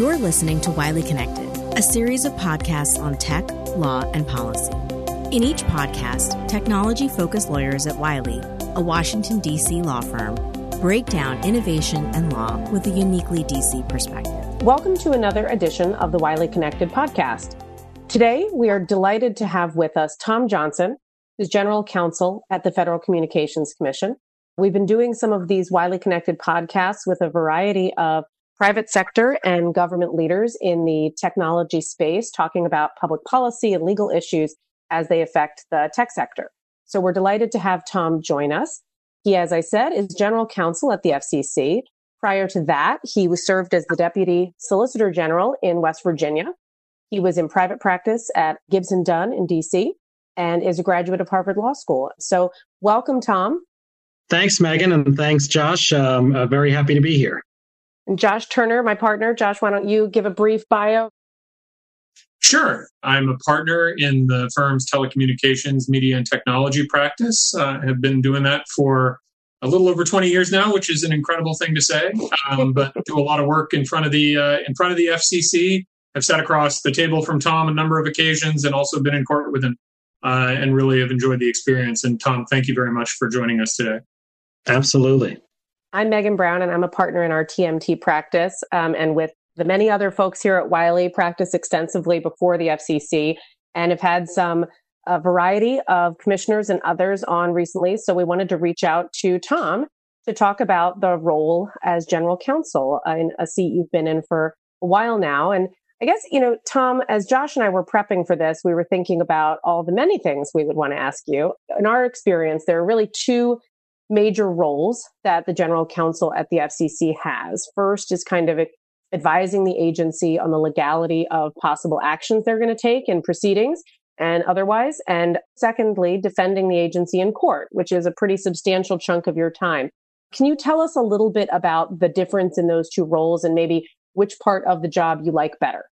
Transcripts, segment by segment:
You're listening to Wiley Connected, a series of podcasts on tech, law, and policy. In each podcast, technology focused lawyers at Wiley, a Washington, D.C. law firm, break down innovation and law with a uniquely DC perspective. Welcome to another edition of the Wiley Connected podcast. Today, we are delighted to have with us Tom Johnson, who's General Counsel at the Federal Communications Commission. We've been doing some of these Wiley Connected podcasts with a variety of private sector and government leaders in the technology space, talking about public policy and legal issues as they affect the tech sector. So we're delighted to have Tom join us. He, as I said, is general counsel at the FCC. Prior to that, he was served as the deputy solicitor general in West Virginia. He was in private practice at Gibson Dunn in DC and is a graduate of Harvard Law School. So welcome, Tom. Thanks, Megan, and thanks, Josh. I'm uh, very happy to be here. And Josh Turner, my partner. Josh, why don't you give a brief bio? Sure. I'm a partner in the firm's telecommunications, media, and technology practice. Uh, have been doing that for a little over 20 years now, which is an incredible thing to say. Um, but do a lot of work in front of the uh, in front of the FCC. I've sat across the table from Tom a number of occasions, and also been in court with him, uh, and really have enjoyed the experience. And Tom, thank you very much for joining us today. Absolutely. I'm Megan Brown, and I'm a partner in our TMT practice. Um, and with the many other folks here at Wiley, practice extensively before the FCC and have had some a variety of commissioners and others on recently. So we wanted to reach out to Tom to talk about the role as general counsel uh, in a seat you've been in for a while now. And I guess, you know, Tom, as Josh and I were prepping for this, we were thinking about all the many things we would want to ask you. In our experience, there are really two major roles that the general counsel at the FCC has. First is kind of advising the agency on the legality of possible actions they're going to take in proceedings and otherwise. And secondly, defending the agency in court, which is a pretty substantial chunk of your time. Can you tell us a little bit about the difference in those two roles and maybe which part of the job you like better?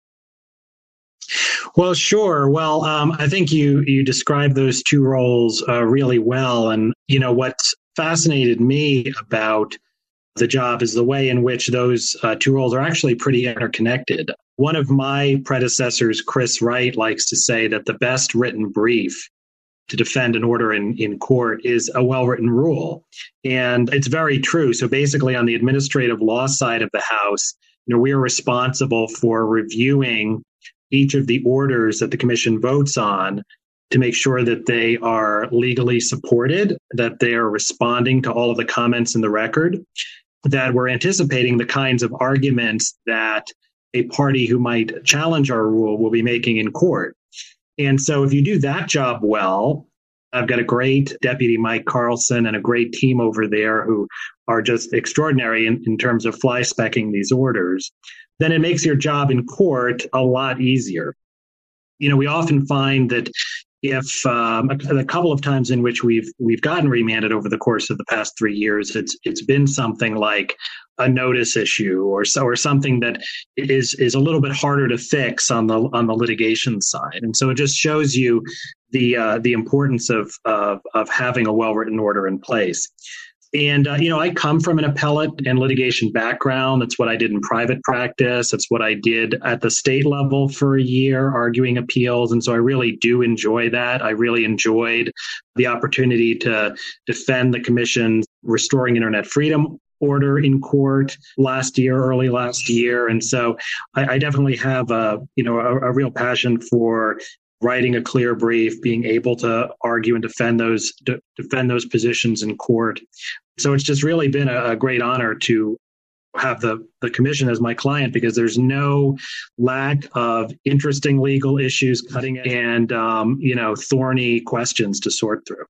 Well, sure. Well, um, I think you you described those two roles uh, really well, and you know what's fascinated me about the job is the way in which those uh, two roles are actually pretty interconnected. One of my predecessors, Chris Wright, likes to say that the best written brief to defend an order in, in court is a well written rule. And it's very true. So basically, on the administrative law side of the House, you know, we are responsible for reviewing each of the orders that the commission votes on to make sure that they are legally supported, that they are responding to all of the comments in the record, that we're anticipating the kinds of arguments that a party who might challenge our rule will be making in court. And so if you do that job well, I've got a great deputy, Mike Carlson, and a great team over there who are just extraordinary in, in terms of fly specking these orders. Then it makes your job in court a lot easier. You know, we often find that if um, a, a, couple of times in which we've we've gotten remanded over the course of the past three years, it's it's been something like a notice issue or so, or something that is is a little bit harder to fix on the on the litigation side, and so it just shows you the uh, the importance of, of of having a well written order in place. And, uh, you know, I come from an appellate and litigation background. That's what I did in private practice. That's what I did at the state level for a year, arguing appeals. And so I really do enjoy that. I really enjoyed the opportunity to defend the commission's restoring internet freedom order in court last year, early last year. And so I, I definitely have a, you know, a, a real passion for writing a clear brief, being able to argue and defend those de- defend those positions in court. So it's just really been a, a great honor to have the, the commission as my client because there's no lack of interesting legal issues cutting and um, you know thorny questions to sort through.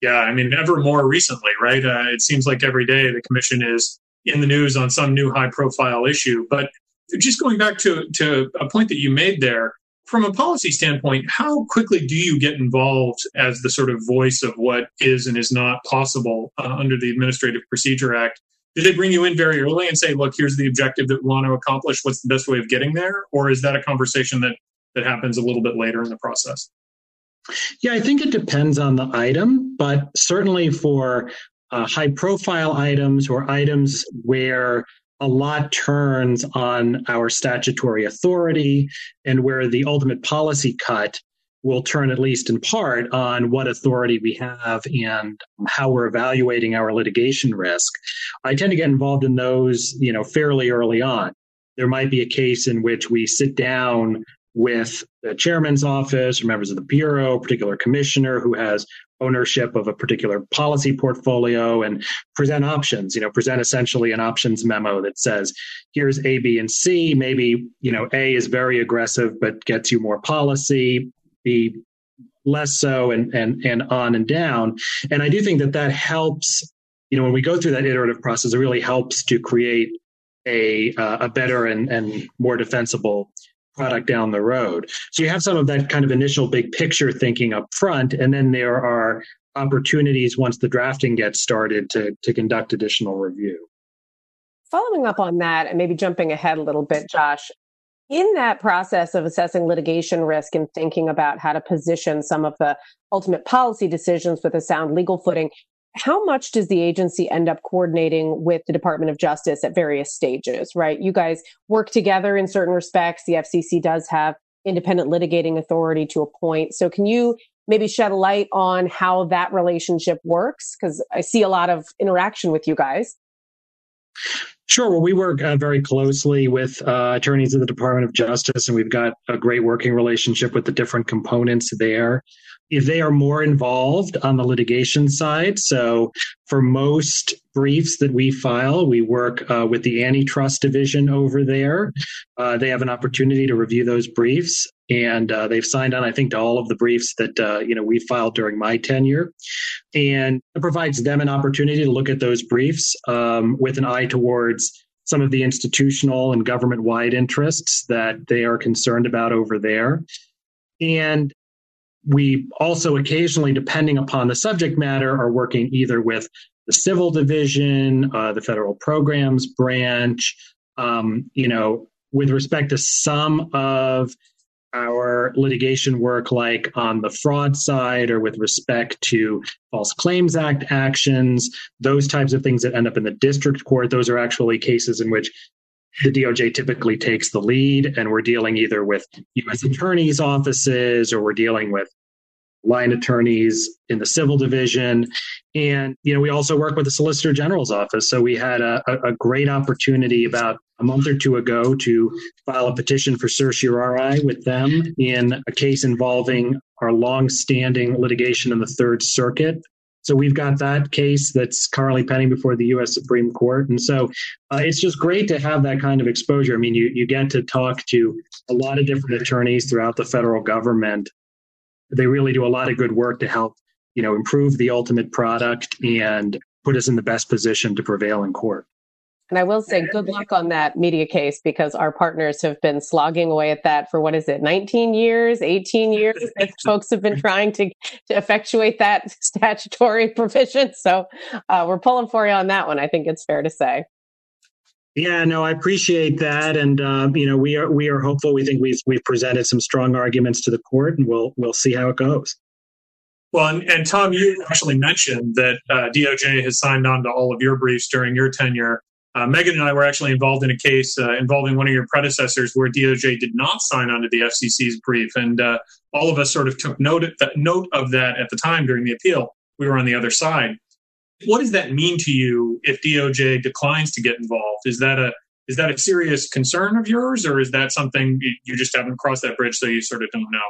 Yeah i mean ever more recently right? Uh, it seems like every day the commission is in the news on some new high profile issue. But just going back to, to a point that you made there from a policy standpoint, how quickly do you get involved as the sort of voice of what is and is not possible uh, under the Administrative Procedure Act? Do they bring you in very early and say, look, here's the objective that we want to accomplish? What's the best way of getting there? Or is that a conversation that, that happens a little bit later in the process? Yeah, I think it depends on the item, but certainly for uh, high profile items or items where a lot turns on our statutory authority and where the ultimate policy cut will turn at least in part on what authority we have and how we're evaluating our litigation risk. I tend to get involved in those, you know, fairly early on. There might be a case in which we sit down with the chairman's office or members of the bureau, particular commissioner who has ownership of a particular policy portfolio and present options, you know, present essentially an options memo that says, here's A, B, and C. Maybe, you know, A is very aggressive, but gets you more policy, B less so, and, and, and on and down. And I do think that that helps, you know, when we go through that iterative process, it really helps to create a, uh, a better and, and more defensible product down the road. So you have some of that kind of initial big picture thinking up front, and then there are opportunities once the drafting gets started to, to conduct additional review. Following up on that, and maybe jumping ahead a little bit, Josh, in that process of assessing litigation risk and thinking about how to position some of the ultimate policy decisions with a sound legal footing, how much does the agency end up coordinating with the Department of Justice at various stages, right? You guys work together in certain respects. The FCC does have independent litigating authority to a point. So can you maybe shed a light on how that relationship works? Because I see a lot of interaction with you guys. Sure. Well, we work uh, very closely with uh, attorneys of the Department of Justice, and we've got a great working relationship with the different components there if they are more involved on the litigation side. So for most briefs that we file, we work uh, with the antitrust division over there. Uh, they have an opportunity to review those briefs, and uh, they've signed on, I think, to all of the briefs that uh, you know we filed during my tenure, and it provides them an opportunity to look at those briefs um, with an eye towards some of the institutional and government wide interests that they are concerned about over there. And we also occasionally, depending upon the subject matter, are working either with the civil division, uh, the federal programs branch. Um, you know, with respect to some of our litigation work, like on the fraud side or with respect to False Claims Act actions, those types of things that end up in the district court, those are actually cases in which the DOJ typically takes the lead, and we're dealing either with U.S. attorneys' offices or we're dealing with line attorneys in the civil division. And, you know, we also work with the Solicitor General's office. So we had a, a great opportunity about a month or two ago to file a petition for certiorari with them in a case involving our long-standing litigation in the Third Circuit so we've got that case that's currently pending before the U.S. Supreme Court, and so uh, it's just great to have that kind of exposure. I mean, you you get to talk to a lot of different attorneys throughout the federal government. They really do a lot of good work to help you know improve the ultimate product and put us in the best position to prevail in court. And I will say good luck on that media case because our partners have been slogging away at that for what is it, 19 years, 18 years? folks have been trying to, to effectuate that statutory provision. So uh, we're pulling for you on that one. I think it's fair to say. Yeah, no, I appreciate that, and uh, you know, we are we are hopeful. We think we've we've presented some strong arguments to the court, and we'll we'll see how it goes. Well, and, and Tom, you actually mentioned that uh, DOJ has signed on to all of your briefs during your tenure. Uh, Megan and I were actually involved in a case uh, involving one of your predecessors where DOJ did not sign on to the FCC's brief, and uh, all of us sort of took note note of that at the time during the appeal. We were on the other side. What does that mean to you if DOJ declines to get involved? Is that a is that a serious concern of yours, or is that something you just haven't crossed that bridge, so you sort of don't know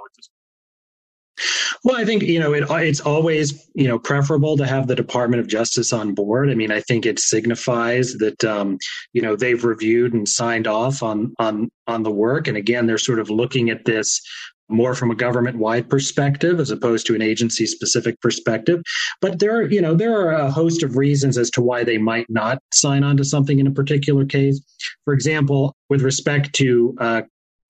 well, I think you know it, it's always you know preferable to have the Department of Justice on board. I mean, I think it signifies that um, you know they've reviewed and signed off on on on the work, and again, they're sort of looking at this more from a government wide perspective as opposed to an agency specific perspective. But there are, you know, there are a host of reasons as to why they might not sign on to something in a particular case. For example, with respect to uh,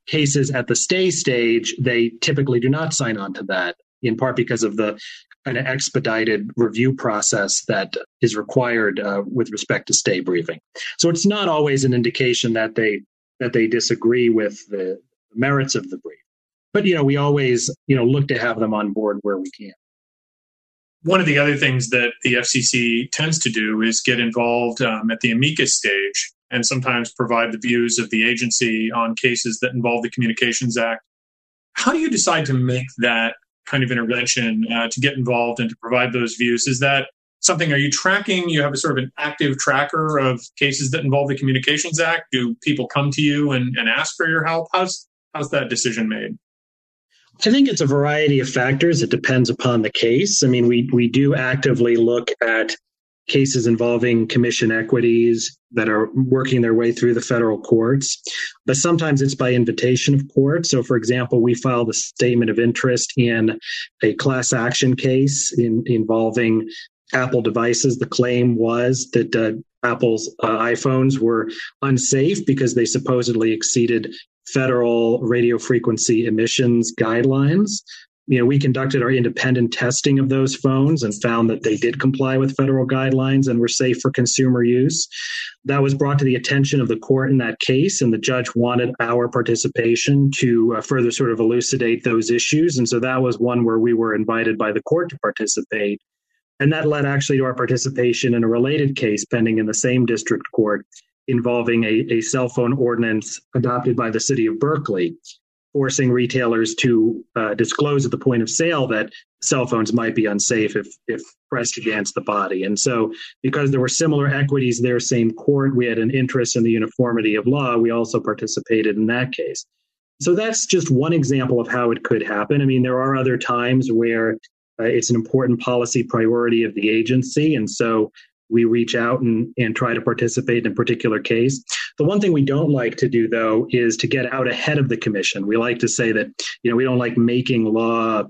cases at the stay stage, they typically do not sign on to that, in part because of the kind of expedited review process that is required uh, with respect to stay briefing. So it's not always an indication that they that they disagree with the merits of the brief. But you know, we always you know look to have them on board where we can. One of the other things that the FCC tends to do is get involved um, at the amicus stage and sometimes provide the views of the agency on cases that involve the Communications Act. How do you decide to make that kind of intervention uh, to get involved and to provide those views? Is that something are you tracking? You have a sort of an active tracker of cases that involve the Communications Act. Do people come to you and, and ask for your help? How's how's that decision made? I think it's a variety of factors. It depends upon the case. I mean, we we do actively look at cases involving commission equities that are working their way through the federal courts. But sometimes it's by invitation of court. So, for example, we filed a statement of interest in a class action case in, involving Apple devices. The claim was that uh, Apple's uh, iPhones were unsafe because they supposedly exceeded federal radio frequency emissions guidelines you know, we conducted our independent testing of those phones and found that they did comply with federal guidelines and were safe for consumer use. That was brought to the attention of the court in that case, and the judge wanted our participation to uh, further sort of elucidate those issues. And so that was one where we were invited by the court to participate. And that led actually to our participation in a related case pending in the same district court involving a, a cell phone ordinance adopted by the city of Berkeley forcing retailers to uh, disclose at the point of sale that cell phones might be unsafe if if pressed against the body. And so, because there were similar equities there, same court, we had an interest in the uniformity of law. We also participated in that case. So that's just one example of how it could happen. I mean, there are other times where uh, it's an important policy priority of the agency, and so we reach out and, and try to participate in a particular case. The one thing we don't like to do, though, is to get out ahead of the commission. We like to say that, you know, we don't like making law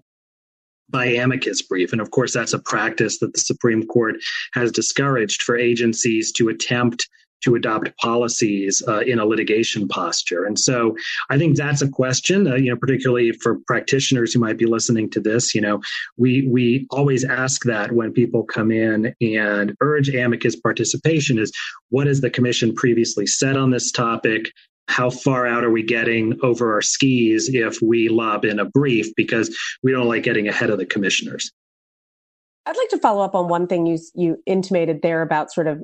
by amicus brief. And of course, that's a practice that the Supreme Court has discouraged for agencies to attempt to adopt policies uh, in a litigation posture. And so I think that's a question, uh, you know, particularly for practitioners who might be listening to this, you know, we, we always ask that when people come in and urge amicus participation is what has the commission previously said on this topic? How far out are we getting over our skis if we lob in a brief because we don't like getting ahead of the commissioners? I'd like to follow up on one thing you you intimated there about sort of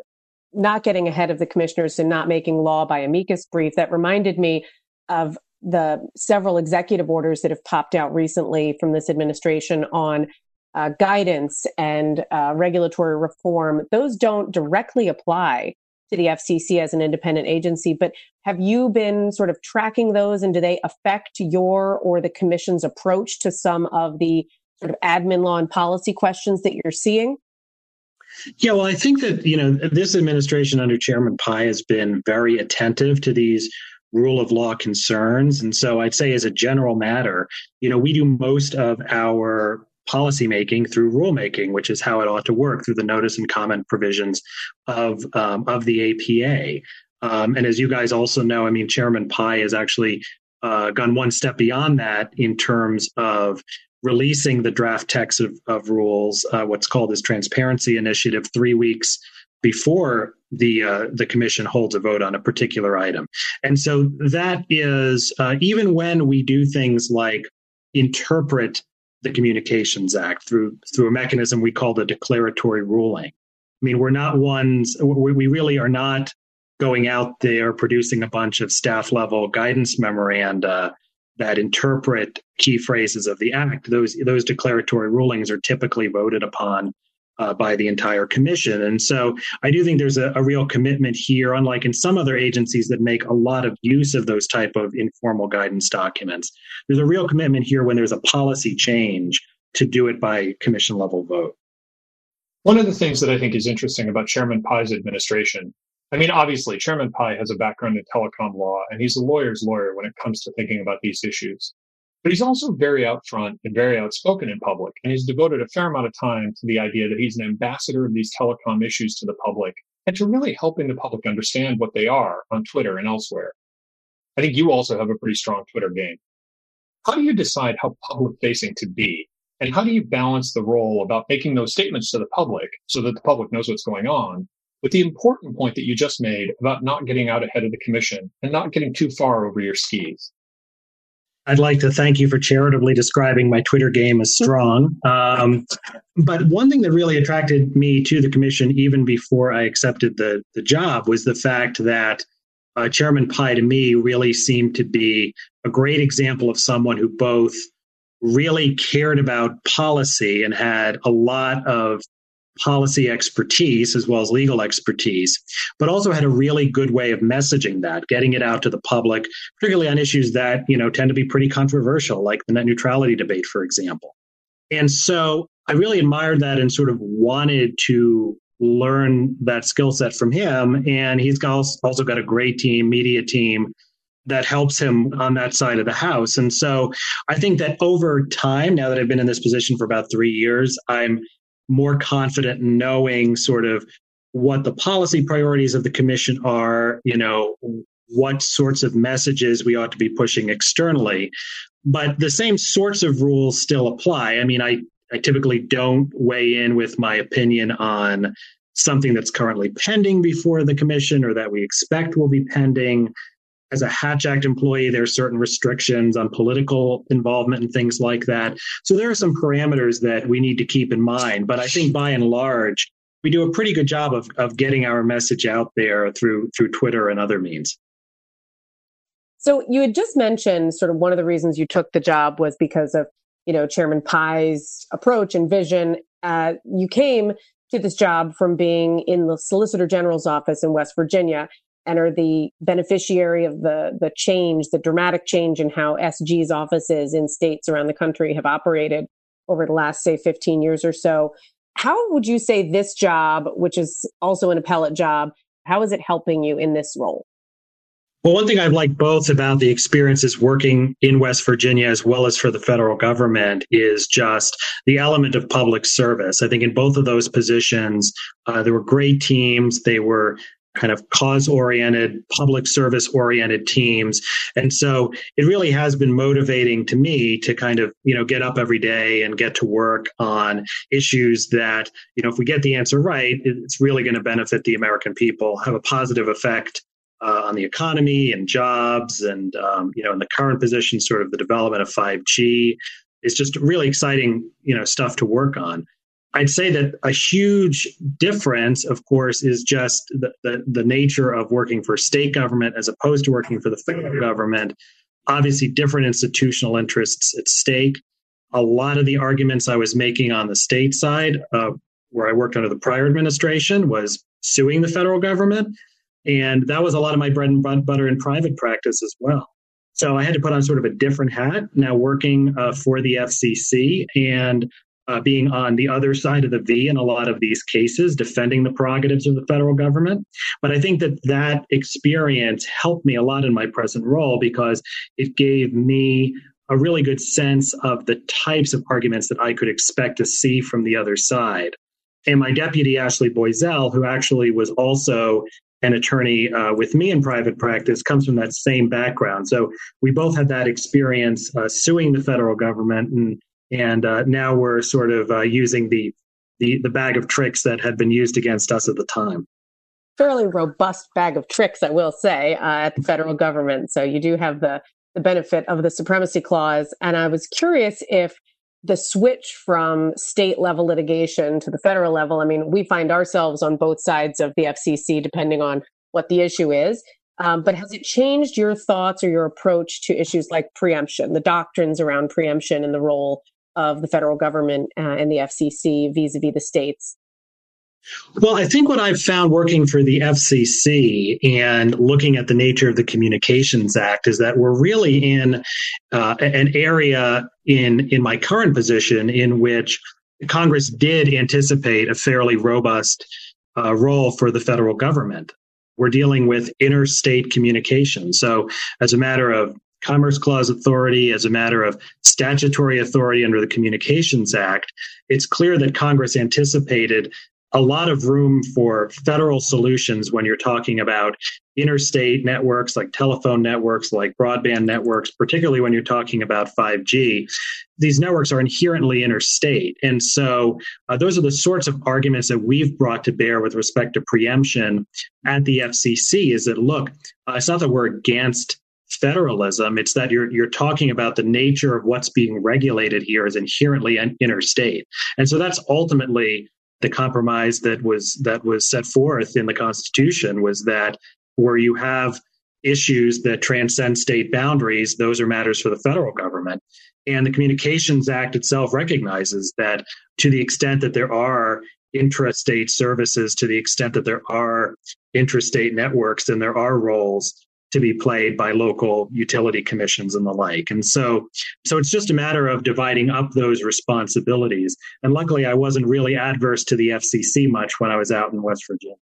not getting ahead of the commissioners and not making law by amicus brief. That reminded me of the several executive orders that have popped out recently from this administration on uh, guidance and uh, regulatory reform. Those don't directly apply to the FCC as an independent agency, but have you been sort of tracking those and do they affect your or the commission's approach to some of the sort of admin law and policy questions that you're seeing? Yeah, well, I think that, you know, this administration under Chairman Pai has been very attentive to these rule of law concerns. And so I'd say, as a general matter, you know, we do most of our policymaking through rulemaking, which is how it ought to work through the notice and comment provisions of um, of the APA. Um, and as you guys also know, I mean, Chairman Pai has actually uh, gone one step beyond that in terms of releasing the draft text of, of rules, uh, what's called this transparency initiative, three weeks before the uh, the commission holds a vote on a particular item. And so that is uh, even when we do things like interpret the Communications Act through through a mechanism we call the declaratory ruling. I mean, we're not ones. We really are not going out there producing a bunch of staff level guidance memoranda that interpret key phrases of the act, those those declaratory rulings are typically voted upon uh, by the entire commission. And so I do think there's a, a, real commitment here, unlike in some other agencies that make a lot of use of those type of informal guidance documents. There's a real commitment here when there's a policy change to do it by commission level vote. One of the things that I think is interesting about Chairman Pai's administration I mean, obviously, Chairman Pai has a background in telecom law, and he's a lawyer's lawyer when it comes to thinking about these issues. But he's also very upfront and very outspoken in public, and he's devoted a fair amount of time to the idea that he's an ambassador of these telecom issues to the public and to really helping the public understand what they are on Twitter and elsewhere. I think you also have a pretty strong Twitter game. How do you decide how public facing to be? And how do you balance the role about making those statements to the public so that the public knows what's going on with the important point that you just made about not getting out ahead of the commission and not getting too far over your skis. I'd like to thank you for charitably describing my Twitter game as strong. Um, but one thing that really attracted me to the commission, even before I accepted the, the job, was the fact that uh, Chairman Pai to me really seemed to be a great example of someone who both really cared about policy and had a lot of policy expertise as well as legal expertise, but also had a really good way of messaging that, getting it out to the public, particularly on issues that, you know, tend to be pretty controversial, like the net neutrality debate, for example. And so I really admired that and sort of wanted to learn that skill set from him. And he's also got a great team, media team that helps him on that side of the house. And so I think that over time, now that I've been in this position for about three years, I'm more confident in knowing sort of what the policy priorities of the commission are, you know, what sorts of messages we ought to be pushing externally. But the same sorts of rules still apply. I mean, I, I typically don't weigh in with my opinion on something that's currently pending before the commission or that we expect will be pending as a Hatch Act employee, there are certain restrictions on political involvement and things like that. So there are some parameters that we need to keep in mind. But I think by and large, we do a pretty good job of, of getting our message out there through through Twitter and other means. So you had just mentioned sort of one of the reasons you took the job was because of you know Chairman Pai's approach and vision. Uh, you came to this job from being in the Solicitor General's office in West Virginia and are the beneficiary of the the change, the dramatic change in how SG's offices in states around the country have operated over the last say 15 years or so. How would you say this job, which is also an appellate job, how is it helping you in this role? Well, one thing I've liked both about the experiences working in West Virginia as well as for the federal government is just the element of public service. I think in both of those positions, uh, there were great teams. They were kind of cause oriented, public service oriented teams. And so it really has been motivating to me to kind of, you know, get up every day and get to work on issues that, you know, if we get the answer right, it's really going to benefit the American people, have a positive effect uh, on the economy and jobs. And, um, you know, in the current position, sort of the development of 5G. It's just really exciting, you know, stuff to work on. I'd say that a huge difference, of course, is just the, the, the, nature of working for state government as opposed to working for the federal government. Obviously, different institutional interests at stake. A lot of the arguments I was making on the state side, uh, where I worked under the prior administration, was suing the federal government. And that was a lot of my bread and butter in private practice as well. So I had to put on sort of a different hat now working uh, for the FCC. And uh, being on the other side of the V in a lot of these cases, defending the prerogatives of the federal government. But I think that that experience helped me a lot in my present role because it gave me a really good sense of the types of arguments that I could expect to see from the other side. And my deputy, Ashley Boizelle, who actually was also an attorney uh, with me in private practice, comes from that same background. So we both had that experience uh, suing the federal government and and uh, now we're sort of uh, using the, the the bag of tricks that had been used against us at the time. Fairly robust bag of tricks, I will say, uh, at the federal government. So you do have the the benefit of the supremacy clause, and I was curious if the switch from state level litigation to the federal level. I mean, we find ourselves on both sides of the FCC, depending on what the issue is. Um, but has it changed your thoughts or your approach to issues like preemption, the doctrines around preemption and the role of the federal government uh, and the FCC vis-a-vis the states? Well, I think what I've found working for the FCC and looking at the nature of the Communications Act is that we're really in uh, an area in in my current position in which Congress did anticipate a fairly robust uh, role for the federal government. We're dealing with interstate communication. So, as a matter of Commerce Clause authority, as a matter of statutory authority under the Communications Act, it's clear that Congress anticipated a lot of room for federal solutions when you're talking about interstate networks like telephone networks, like broadband networks, particularly when you're talking about 5G. These networks are inherently interstate. And so uh, those are the sorts of arguments that we've brought to bear with respect to preemption at the FCC is that, look, uh, it's not that we're against federalism. It's that you're you're talking about the nature of what's being regulated here is inherently an interstate, and so that's ultimately the compromise that was that was set forth in the Constitution was that where you have issues that transcend state boundaries, those are matters for the federal government. And the Communications Act itself recognizes that to the extent that there are intrastate services, to the extent that there are intrastate networks, then there are roles to be played by local utility commissions and the like. And so, so it's just a matter of dividing up those responsibilities. And luckily, I wasn't really adverse to the FCC much when I was out in West Virginia.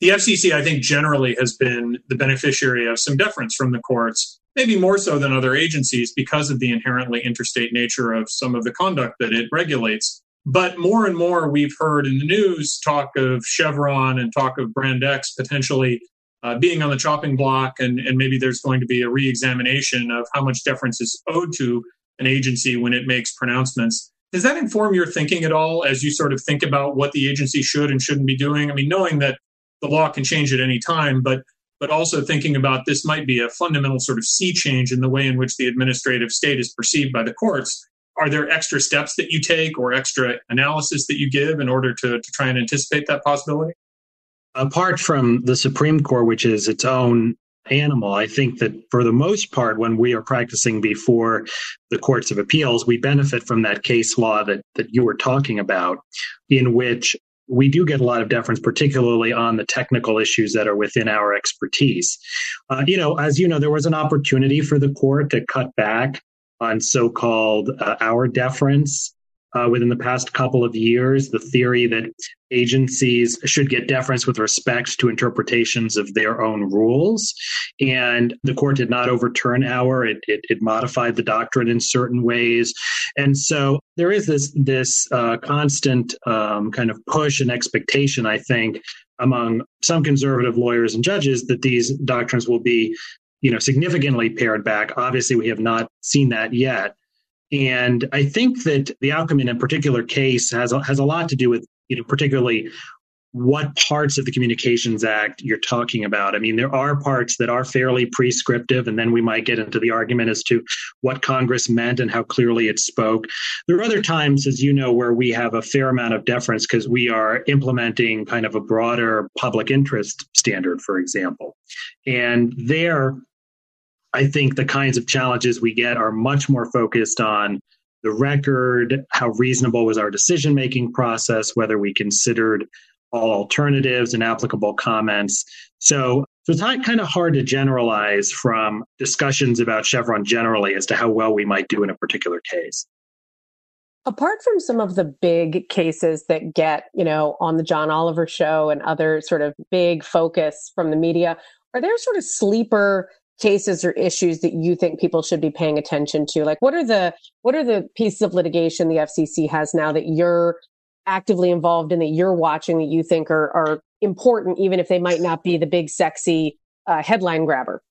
The FCC, I think, generally has been the beneficiary of some deference from the courts, maybe more so than other agencies because of the inherently interstate nature of some of the conduct that it regulates. But more and more, we've heard in the news talk of Chevron and talk of Brand X potentially uh, being on the chopping block, and, and maybe there's going to be a re examination of how much deference is owed to an agency when it makes pronouncements. Does that inform your thinking at all as you sort of think about what the agency should and shouldn't be doing? I mean, knowing that the law can change at any time, but but also thinking about this might be a fundamental sort of sea change in the way in which the administrative state is perceived by the courts. Are there extra steps that you take or extra analysis that you give in order to, to try and anticipate that possibility? Apart from the Supreme Court, which is its own animal, I think that for the most part, when we are practicing before the courts of appeals, we benefit from that case law that, that you were talking about, in which we do get a lot of deference, particularly on the technical issues that are within our expertise. Uh, you know, as you know, there was an opportunity for the court to cut back on so-called uh, Auer deference uh, within the past couple of years. The theory that agencies should get deference with respect to interpretations of their own rules. And the court did not overturn Auer, it, it, it modified the doctrine in certain ways. And so there is this, this uh, constant um, kind of push and expectation, I think, among some conservative lawyers and judges that these doctrines will be you know significantly pared back obviously we have not seen that yet and I think that the outcome in a particular case has has a lot to do with you know particularly what parts of the Communications Act you're talking about. I mean, there are parts that are fairly prescriptive, and then we might get into the argument as to what Congress meant and how clearly it spoke. There are other times, as you know, where we have a fair amount of deference because we are implementing kind of a broader public interest standard, for example. And there, I think the kinds of challenges we get are much more focused on the record, how reasonable was our decision making process, whether we considered all alternatives and applicable comments. So, so it's kind of hard to generalize from discussions about Chevron generally as to how well we might do in a particular case. Apart from some of the big cases that get, you know, on the John Oliver show and other sort of big focus from the media, are there sort of sleeper cases or issues that you think people should be paying attention to? Like what are the what are the pieces of litigation the fcc has now that you're actively involved in that you're watching that you think are, are important even if they might not be the big sexy uh, headline grabber?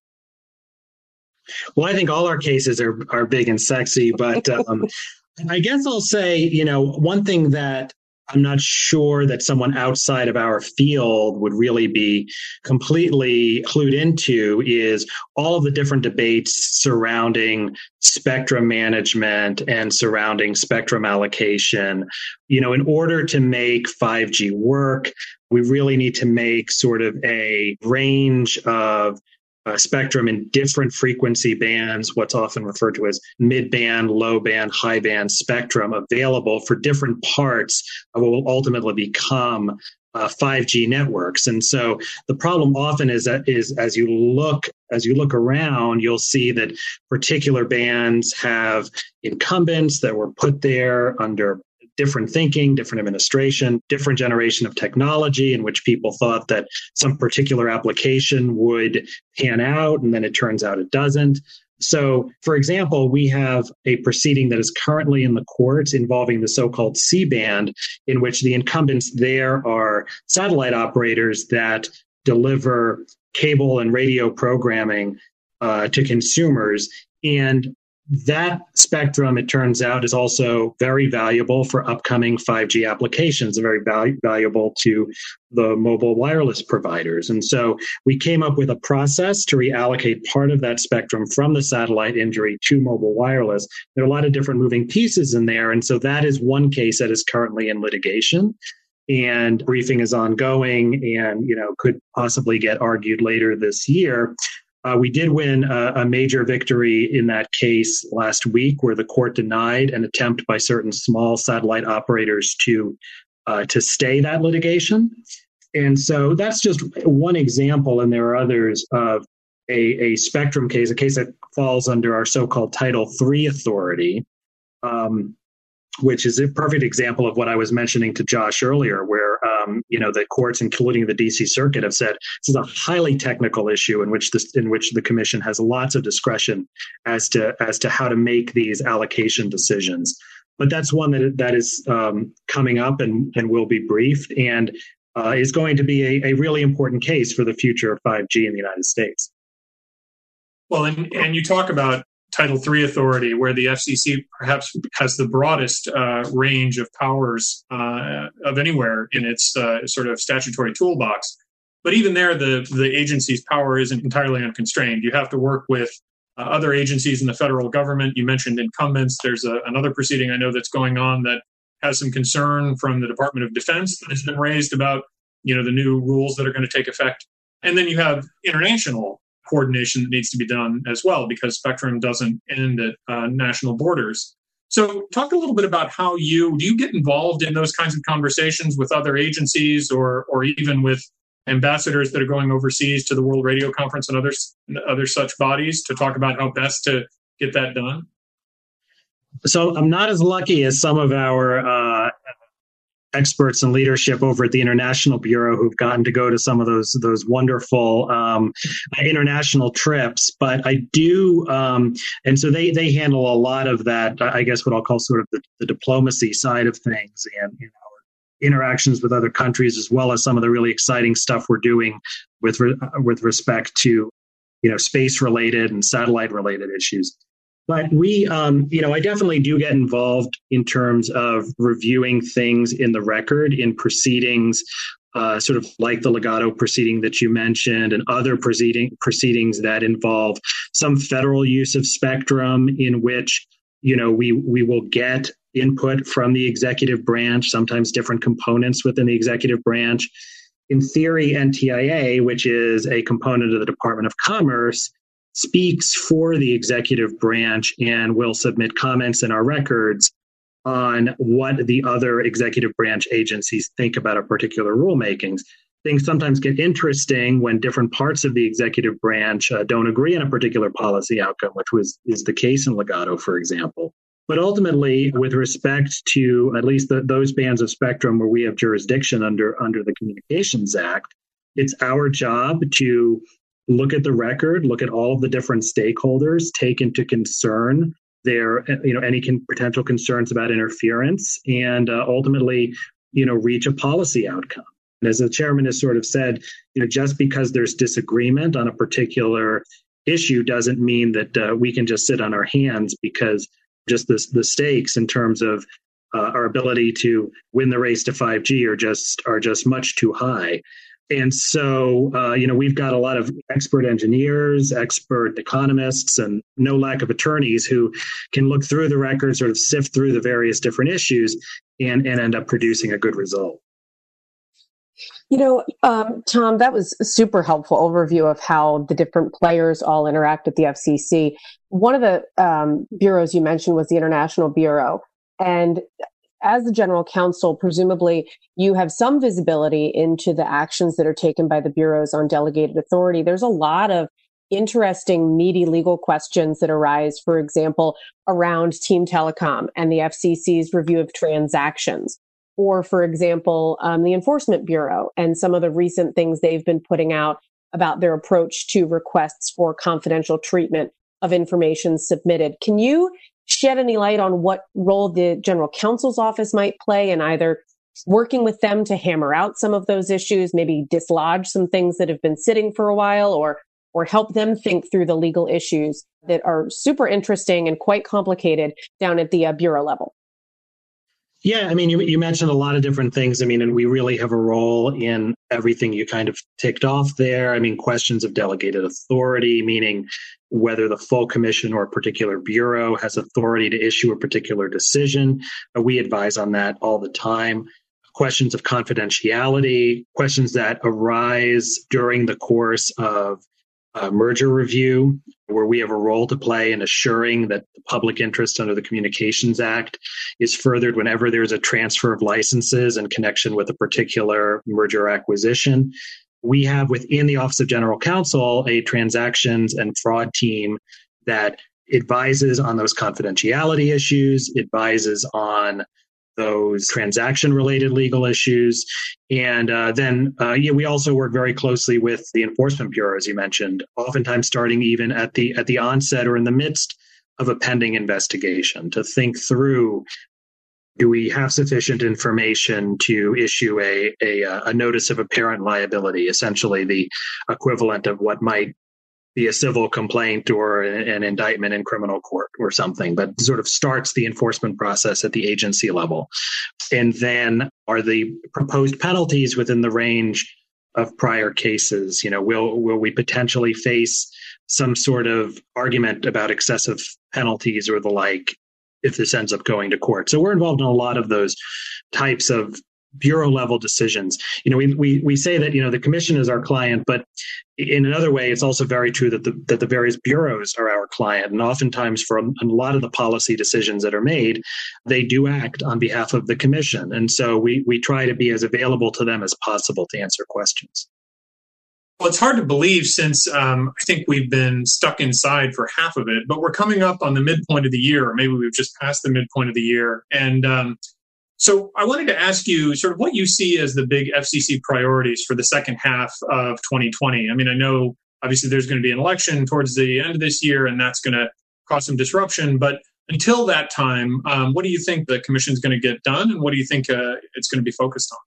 Well i think all our cases are are big and sexy but um, i guess i'll say you know one thing that I'm not sure that someone outside of our field would really be completely clued into is all of the different debates surrounding spectrum management and surrounding spectrum allocation. You know, in order to make 5G work, we really need to make sort of a range of uh, spectrum in different frequency bands, what's often referred to as mid band, low band, high band spectrum available for different parts of what will ultimately become uh, 5G networks. And so the problem often is that is as you look as you look around, you'll see that particular bands have incumbents that were put there under different thinking, different administration, different generation of technology in which people thought that some particular application would pan out, and then it turns out it doesn't. So, for example, we have a proceeding that is currently in the courts involving the so called C band, in which the incumbents there are satellite operators that deliver cable and radio programming uh, to consumers. And that spectrum, it turns out, is also very valuable for upcoming 5G applications, very val- valuable to the mobile wireless providers. And so we came up with a process to reallocate part of that spectrum from the satellite injury to mobile wireless. There are a lot of different moving pieces in there. And so that is one case that is currently in litigation. And briefing is ongoing and, you know, could possibly get argued later this year. Uh, we did win a, a, major victory in that case last week, where the court denied an attempt by certain small satellite operators to uh, to stay that litigation. And so that's just one example, and there are others of a, a spectrum case, a case that falls under our so-called Title III authority, um, which is a perfect example of what I was mentioning to Josh earlier, where um, you know the courts, including the D.C. Circuit, have said this is a highly technical issue in which this in which the commission has lots of discretion as to as to how to make these allocation decisions. But that's one that that is um, coming up and and will be briefed and uh, is going to be a, a really important case for the future of 5G in the United States. Well, and, and you talk about Title III authority, where the FCC perhaps has the broadest uh, range of powers uh, of anywhere in its uh, sort of statutory toolbox. But even there, the, the agency's power isn't entirely unconstrained. You have to work with uh, other agencies in the federal government. You mentioned incumbents. There's a, another proceeding I know that's going on that has some concern from the Department of Defense that has been raised about you know the new rules that are going to take effect. And then you have international coordination that needs to be done as well because spectrum doesn't end at uh, national borders. So, talk a little bit about how you do you get involved in those kinds of conversations with other agencies or or even with ambassadors that are going overseas to the World Radio Conference and others other such bodies to talk about how best to get that done. So, I'm not as lucky as some of our uh, experts and leadership over at the International Bureau who've gotten to go to some of those those wonderful um, international trips. But I do, um, and so they they handle a lot of that. I guess what I'll call sort of the, the diplomacy side of things, and you know, interactions with other countries, as well as some of the really exciting stuff we're doing with re- with respect to you know space related and satellite related issues. But we, um, you know, I definitely do get involved in terms of reviewing things in the record in proceedings, uh, sort of like the Ligado proceeding that you mentioned, and other proceeding proceedings that involve some federal use of spectrum, in which you know we we will get input from the executive branch, sometimes different components within the executive branch. In theory, NTIA, which is a component of the Department of Commerce, speaks for the executive branch and will submit comments in our records on what the other executive branch agencies think about a particular rulemakings. Things sometimes get interesting when different parts of the executive branch uh, don't agree on a particular policy outcome, which was is the case in Ligado, for example. But ultimately, with respect to at least the, those bands of spectrum where we have jurisdiction under under the Communications Act, it's our job to look at the record, look at all of the different stakeholders, take into concern their you know any con- potential concerns about interference, and uh, ultimately you know reach a policy outcome. And as the chairman has sort of said, you know just because there's disagreement on a particular issue doesn't mean that uh, we can just sit on our hands because just the, the stakes in terms of uh, our ability to win the race to 5G are just are just much too high. And so, uh, you know, we've got a lot of expert engineers, expert economists, and no lack of attorneys who can look through the records, sort of sift through the various different issues, and, and end up producing a good result. You know, um, Tom, that was a super helpful overview of how the different players all interact with the FCC. One of the um, bureaus you mentioned was the International Bureau. And as the general counsel, presumably you have some visibility into the actions that are taken by the bureaus on delegated authority. There's a lot of interesting, meaty legal questions that arise, for example, around Team Telecom and the FCC's review of transactions. Or, for example, um, the Enforcement Bureau and some of the recent things they've been putting out about their approach to requests for confidential treatment of information submitted. Can you shed any light on what role the general counsel's office might play in either working with them to hammer out some of those issues, maybe dislodge some things that have been sitting for a while, or or help them think through the legal issues that are super interesting and quite complicated down at the uh, bureau level? Yeah, I mean, you, you mentioned a lot of different things. I mean, and we really have a role in everything you kind of ticked off there. I mean, questions of delegated authority, meaning whether the full commission or a particular bureau has authority to issue a particular decision. We advise on that all the time. Questions of confidentiality, questions that arise during the course of uh, merger review, where we have a role to play in assuring that the public interest under the Communications Act is furthered whenever there's a transfer of licenses in connection with a particular merger acquisition. We have within the Office of General Counsel a transactions and fraud team that advises on those confidentiality issues, advises on those transaction related legal issues. And uh, then uh, yeah, we also work very closely with the enforcement bureau, as you mentioned, oftentimes starting even at the at the onset or in the midst of a pending investigation to think through do we have sufficient information to issue a, a, uh, a notice of apparent liability, essentially the equivalent of what might be a civil complaint or an indictment in criminal court or something, but sort of starts the enforcement process at the agency level. And then are the proposed penalties within the range of prior cases? You know, will will we potentially face some sort of argument about excessive penalties or the like if this ends up going to court? So we're involved in a lot of those types of bureau level decisions. You know, we, we, we say that, you know, the commission is our client, but in another way, it's also very true that the, that the various bureaus are our client. And oftentimes for a, a lot of the policy decisions that are made, they do act on behalf of the commission. And so we, we try to be as available to them as possible to answer questions. Well, it's hard to believe since um, I think we've been stuck inside for half of it, but we're coming up on the midpoint of the year, or maybe we've just passed the midpoint of the year. And um, so I wanted to ask you sort of what you see as the big FCC priorities for the second half of 2020. I mean, I know obviously there's going to be an election towards the end of this year, and that's going to cause some disruption. But until that time, um, what do you think the commission is going to get done, and what do you think uh, it's going to be focused on?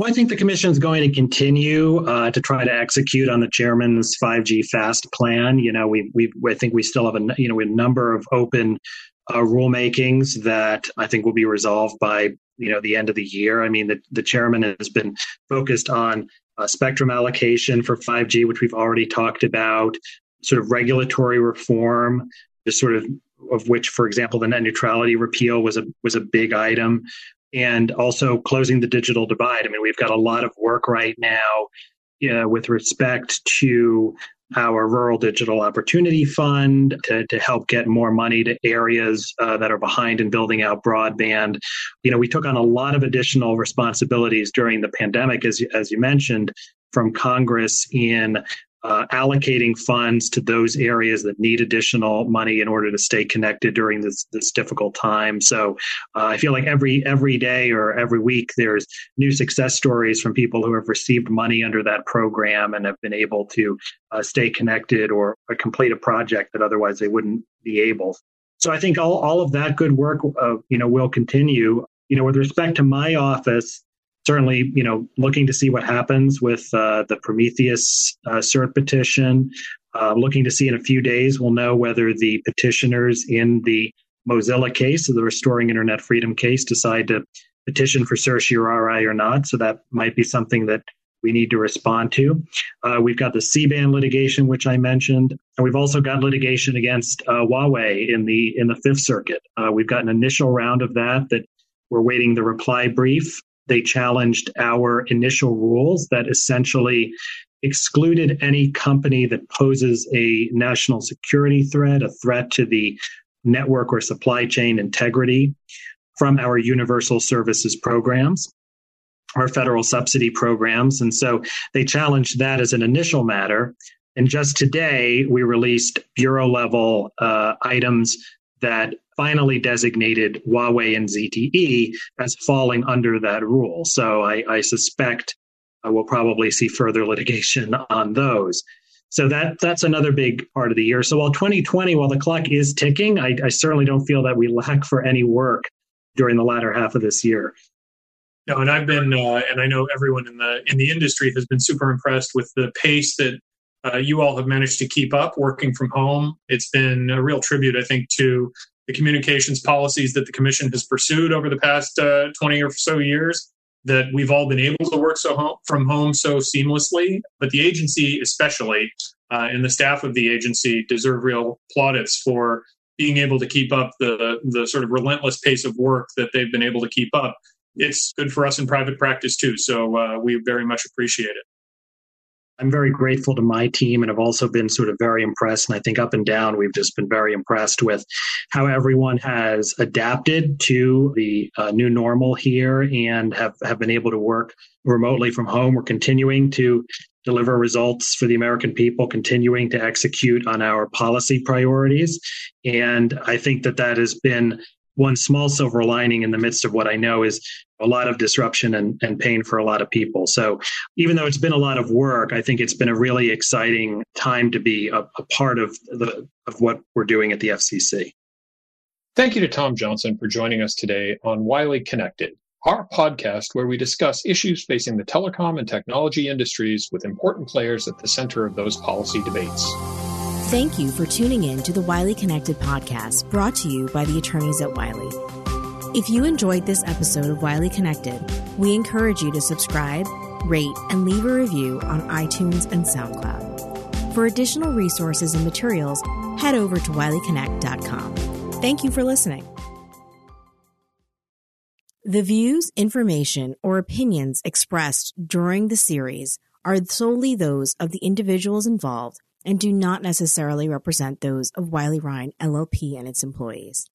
Well, I think the commission is going to continue uh, to try to execute on the chairman's 5G fast plan. You know, we we I think we still have a you know a number of open uh, rulemakings that I think will be resolved by you know the end of the year. I mean, the, the chairman has been focused on uh, spectrum allocation for 5G, which we've already talked about, sort of regulatory reform, just sort of of which, for example, the net neutrality repeal was a was a big item, and also closing the digital divide. I mean, we've got a lot of work right now with respect to our Rural Digital Opportunity Fund to, to help get more money to areas uh, that are behind in building out broadband. You know, we took on a lot of additional responsibilities during the pandemic, as, as you mentioned, from Congress in uh, allocating funds to those areas that need additional money in order to stay connected during this this difficult time. So uh, I feel like every every day or every week there's new success stories from people who have received money under that program and have been able to uh, stay connected or, or, complete a project that otherwise they wouldn't be able. So I think all, all of that good work, uh, you know, will continue. You know, with respect to my office, certainly, you know, looking to see what happens with uh, the Prometheus uh, cert petition. Uh, looking to see in a few days, we'll know whether the petitioners in the Mozilla case, so the Restoring Internet Freedom case, decide to petition for certiorari or not. So that might be something that we need to respond to. Uh, we've got the C-band litigation, which I mentioned, and we've also got litigation against uh, Huawei in the in the Fifth Circuit. Uh, we've got an initial round of that that we're waiting the reply brief. They challenged our initial rules that essentially excluded any company that poses a national security threat, a threat to the network or supply chain integrity from our universal services programs our federal subsidy programs. And so they challenged that as an initial matter. And just today, we released bureau level uh, items that finally designated Huawei and ZTE as falling under that rule. So I, I suspect uh, we'll probably see further litigation on those. So that that's another big part of the year. So while 2020, while the clock is ticking, I, I certainly don't feel that we lack for any work during the latter half of this year. No, and I've been, uh, and I know everyone in the in the industry has been super impressed with the pace that uh, you all have managed to keep up working from home. It's been a real tribute, I think, to the communications policies that the commission has pursued over the past uh, 20 or so years that we've all been able to work so home, from home so seamlessly. But the agency, especially, uh, and the staff of the agency deserve real plaudits for being able to keep up the the sort of relentless pace of work that they've been able to keep up. It's good for us in private practice too. So uh, we very much appreciate it. I'm very grateful to my team and have also been sort of very impressed. And I think up and down, we've just been very impressed with how everyone has adapted to the uh, new normal here and have, have been able to work remotely from home. We're continuing to deliver results for the American people, continuing to execute on our policy priorities. And I think that that has been one small silver lining in the midst of what I know is a lot of disruption and, and pain for a lot of people. So even though it's been a lot of work, I think it's been a really exciting time to be a, a part of the of what we're doing at the FCC. Thank you to Tom Johnson for joining us today on Wiley Connected, our podcast where we discuss issues facing the telecom and technology industries with important players at the center of those policy debates. Thank you for tuning in to the Wiley Connected podcast brought to you by the attorneys at Wiley. If you enjoyed this episode of Wiley Connected, we encourage you to subscribe, rate, and leave a review on iTunes and SoundCloud. For additional resources and materials, head over to wileyconnect.com. Thank you for listening. The views, information, or opinions expressed during the series are solely those of the individuals involved and do not necessarily represent those of Wiley Rein LLP and its employees.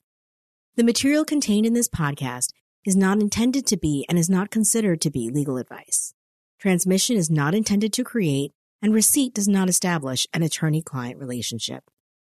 The material contained in this podcast is not intended to be and is not considered to be legal advice. Transmission is not intended to create, and receipt does not establish an attorney client relationship.